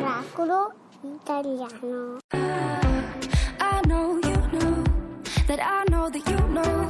Oracolo italiano. I know you know that I know that you know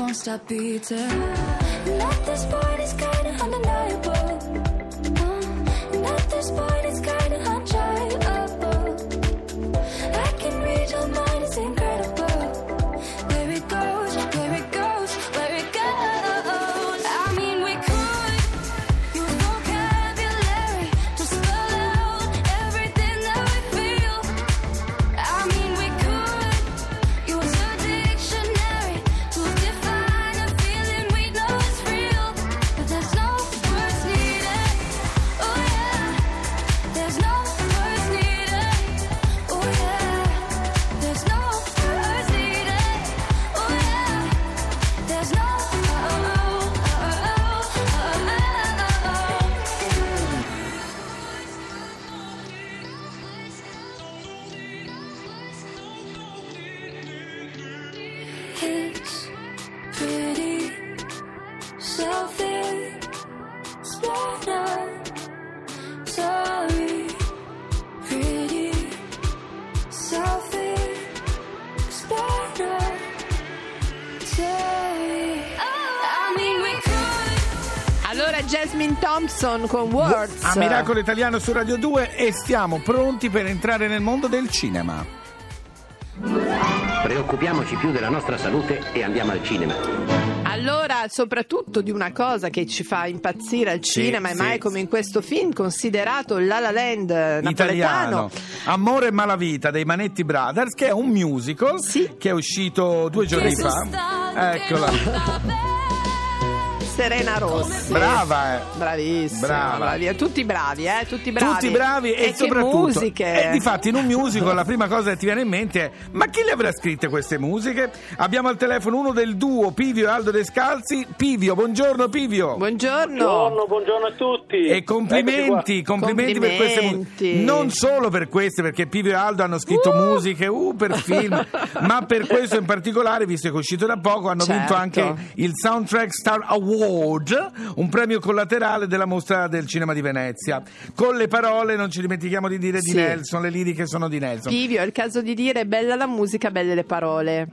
won't stop beating. And at this point, it's kinda undeniable. And at this point, it's kinda undeniable. Jasmine Thompson con Words. A Miracolo Italiano su Radio 2 e stiamo pronti per entrare nel mondo del cinema. Preoccupiamoci più della nostra salute e andiamo al cinema. Allora, soprattutto di una cosa che ci fa impazzire al Sì, cinema, e sì. mai come in questo film, considerato La La Land napoletano. Italiano Amore e Malavita dei Manetti Brothers che è un musical Sì. che è uscito due giorni fa eccola Serena Rossi. brava eh. Bravissima, Brava. bravi- tutti bravi, eh, tutti bravi. tutti bravi e, che soprattutto musiche. e difatti in un musical la prima cosa che ti viene in mente è ma chi le avrà scritte queste musiche abbiamo al telefono uno del duo Pivio e Aldo Descalzi Pivio buongiorno Pivio Buongiorno. Buongiorno, buongiorno a tutti. E complimenti, complimenti, per queste Complimenti. musiche. Non solo per queste, perché Pivio e Aldo hanno scritto musiche uh, per film, ma per questo in particolare, visto che è uscito da poco, hanno vinto Certo. anche il Soundtrack Star Award, un premio collaterale della mostra del cinema di Venezia. Con le parole, non ci dimentichiamo di dire di Sì. Nelson, le liriche sono di Nelson. Pivio, è il caso di dire bella la musica, belle le parole.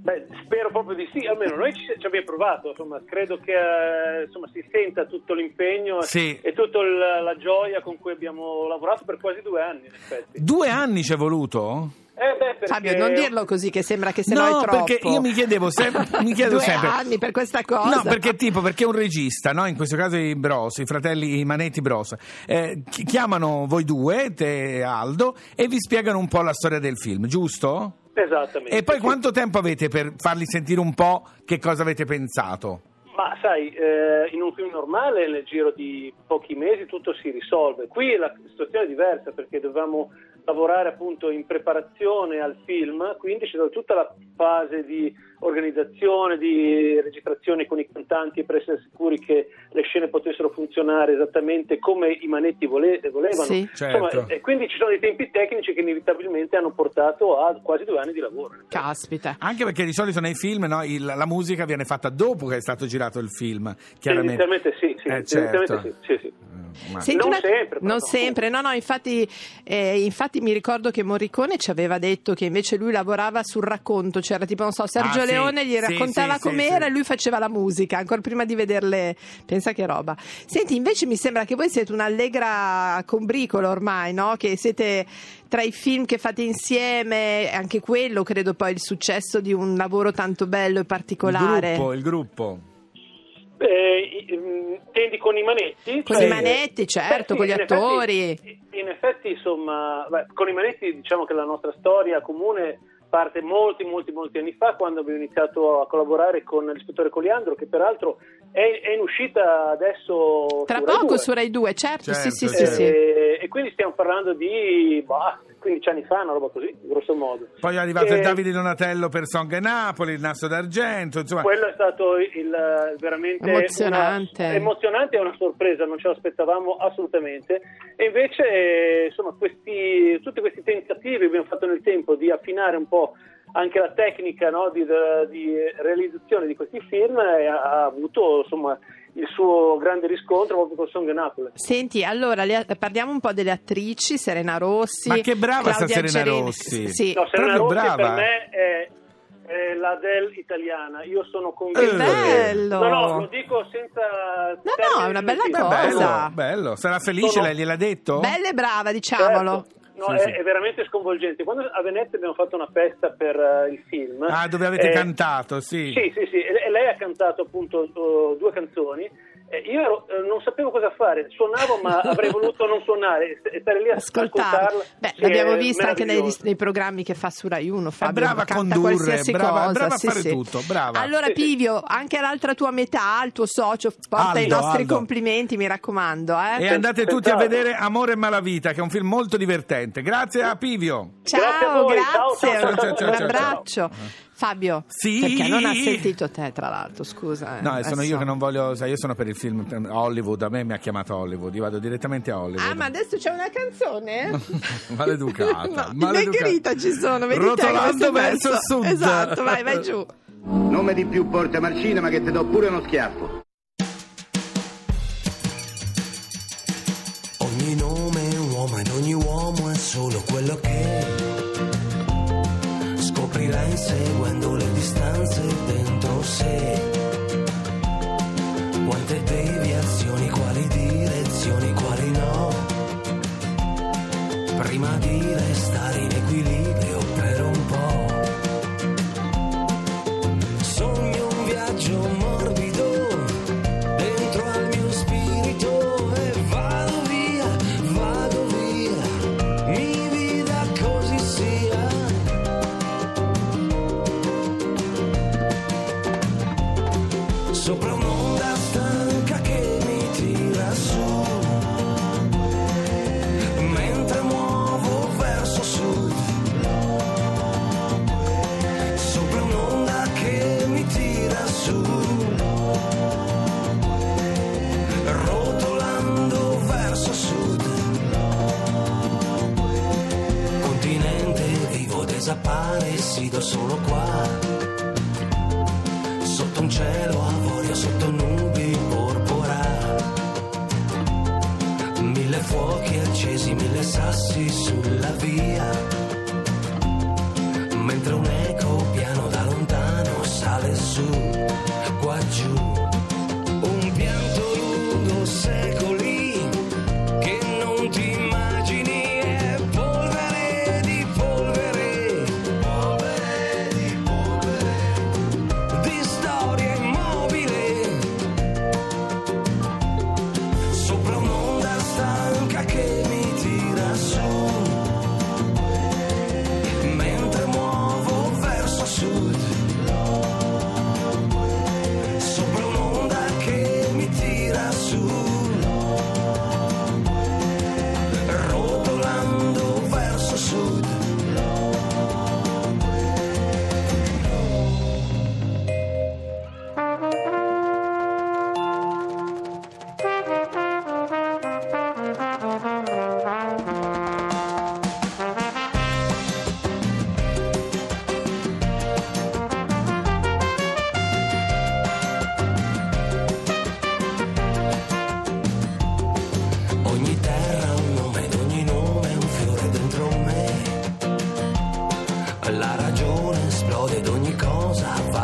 Beh, spero proprio di sì, almeno noi ci, ci abbiamo provato, insomma, credo che eh, insomma, si senta tutto l'impegno Sì. e tutta la gioia con cui abbiamo lavorato per quasi due anni. Due anni ci è voluto? Eh, beh, perché... Fabio, non dirlo così che sembra che se no, no, è troppo. perché io mi chiedevo sempre, mi chiedo Due sempre anni per questa cosa. No, perché tipo, perché un regista, no? in questo caso i Bros, i fratelli i Manetti Bros, eh, chi- chiamano voi due, te e Aldo, e vi spiegano un po' la storia del film, giusto? Esattamente. E poi sì. quanto tempo avete per farli sentire un po' che cosa avete pensato? Ma sai, eh, in un film normale nel giro di pochi mesi tutto si risolve. Qui la situazione è diversa perché dovevamo lavorare appunto in preparazione al film, quindi c'è stata tutta la fase di organizzazione, di registrazione con i cantanti e per essere sicuri che le scene potessero funzionare esattamente come i manetti vole- volevano. Sì. Certo. Insomma, e quindi ci sono dei tempi tecnici che inevitabilmente hanno portato a quasi due anni di lavoro. Caspita. Anche perché di solito nei film no, il- la musica viene fatta dopo che è stato girato il film, chiaramente. Inizialmente sì, sì, Eh, certo. sì, sì, sì. Ma- Senti Non una- sempre, non sempre, no, no, infatti, eh, infatti mi ricordo che Morricone ci aveva detto che invece lui lavorava sul racconto, c'era tipo, non so, Sergio Ah, Leone gli raccontava sì, sì, com'era sì. e lui faceva la musica, ancora prima di vederle, pensa che roba. Senti, invece mi sembra che voi siete un'allegra combricolo ormai, no? Che siete tra i film che fate insieme, anche quello credo poi il successo di un lavoro tanto bello e Il particolare. gruppo, il gruppo. Eh, mm, tendi con i manetti? Con Cioè, i manetti, certo, con gli in attori. effetti- in effetti, insomma, beh, con i manetti diciamo che la nostra storia comune parte molti, molti, molti anni fa, quando abbiamo iniziato a collaborare con l'ispettore Coliandro, che peraltro è, è in uscita adesso Tra su Rai poco 2. su Rai 2, certo, sì, Certo, sì, sì, certo. sì. Eh, e quindi stiamo parlando di bah, 15 anni fa, una roba così, grosso modo. Poi è arrivato il Eh, Davide Donatello per Song e Napoli, il Nasso d'Argento, insomma. Quello è stato il, veramente Emozionante. una- emozionante e una sorpresa, non ce l'aspettavamo assolutamente. E invece, insomma, questi, tutti questi tentativi che abbiamo fatto nel tempo di affinare un po' anche la tecnica no, di, di realizzazione di questi film eh, ha avuto insomma, il suo grande riscontro proprio con Song e Napoli. Senti, allora le- parliamo un po' delle attrici, Serena Rossi. Ma che brava sta Serena Gerini. Rossi. Sì. No, Serena Rossi brava. per me è, è la del italiana. Io sono convinto. Che bello! No, no, lo dico senza. No, no, è una bella cosa. bello, bello. Sarà felice, Sono- lei gliel'ha detto? Bella e brava, diciamolo. Certo. No, Sì, è, sì. è veramente sconvolgente. Quando a Venezia abbiamo fatto una festa per eh, il film. Ah, dove avete eh, cantato, sì. Sì, sì, sì. E lei ha cantato appunto eh, due canzoni. E io ero- eh, non sapevo cosa fare. Suonavo, ma avrei voluto non suonare e stare lì a Ascoltarla. Beh, l'abbiamo è vista anche nei, nei programmi che fa su Rai 1. È Fabio, brava a condurre, qualsiasi brava, cosa. brava a fare sì. tutto, brava. Allora, Sì, sì. Pivio, anche all'altra tua metà, il tuo socio, porta i Aldo, nostri Aldo. complimenti, mi raccomando. Eh. E andate tutti a vedere Amore e Malavita, che è un film molto divertente. Grazie a Pivio. Grazie a Ciao, voi. grazie, Ciao, ciao, ciao, un ciao, ciao, ciao. abbraccio. Fabio, Sì? perché non ha sentito te, tra l'altro, scusa. eh. No, sono io Adesso- che non voglio, sai, io sono per il film Hollywood, a me mi ha chiamato Hollywood, io vado direttamente a Hollywood. Ah, ma adesso c'è una canzone? Maleducata, no, maleducata. Ci sono, vedi Rotolando verso sud. Esatto, vai, vai giù. Nome di più porta Marcina, ma che ti do pure uno schiaffo. Ogni nome è un uomo ed ogni uomo è solo quello che è. Scoprirai seguendo le distanze dentro sé. Quante deviazioni, quali direzioni, quali no. Prima di restare in equilibrio Sotto un cielo avorio, sotto nubi porpora. Mille fuochi accesi, mille sassi sulla via. Mentre un eco piano da lontano sale su, qua giù.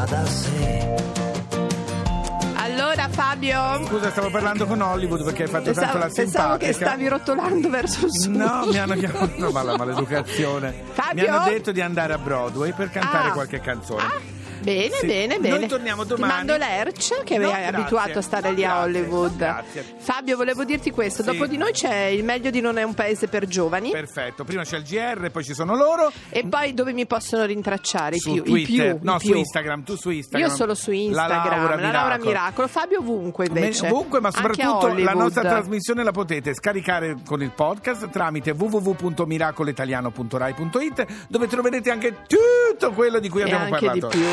da sé. Allora Fabio Scusa, stavo parlando con Hollywood perché hai fatto pensavo, tanto la simpatica. Pensavo che stavi rotolando verso il sud. No, mi hanno chiamato, No, ma la maleducazione. Fabio? Mi hanno detto di andare a Broadway per cantare ah. qualche canzone. Ah bene, Sì. bene, Noi bene. torniamo Ti domani. mando l'Erc che No, è abituato a stare No, lì a. Hollywood. Grazie. Fabio, volevo dirti questo: Sì. dopo di noi c'è il meglio di non è un paese per giovani. Perfetto, prima c'è il GR, poi ci sono loro. E poi dove mi possono rintracciare? I su più, Twitter, i più, no, i su più. Instagram, tu su Instagram. Io solo su La Instagram, Laura la Laura Miracolo. Miracolo. Fabio ovunque invece. Ovunque, ma soprattutto la nostra trasmissione la potete scaricare con il podcast tramite www.miracoletaliano.rai.it dove troverete anche tutto quello di cui E abbiamo anche di parlato. più.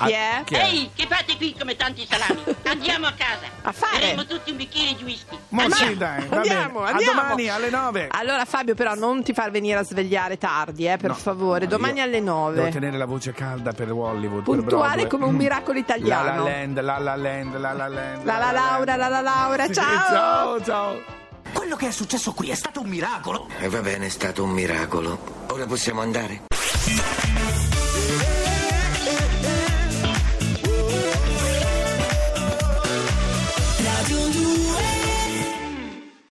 Ah, Chi è? chi è? Ehi, che fate qui come tanti salami? Andiamo a casa. A fare? Berremo tutti un bicchiere di whisky. Ma Andiamo. sì, dai, va Andiamo, bene. andiamo. A domani alle 9. Allora Fabio però non ti far venire a svegliare tardi, eh, per No, favore, no, domani alle 9. Devo tenere la voce calda per Hollywood. per Puntuale Broadway. come un miracolo La la italiano. land, la la land, la la land. La la Laura, la la Laura, Sì, ciao! Ciao, ciao. Quello che è successo qui è stato un miracolo. E va bene, è stato un miracolo. Ora possiamo andare?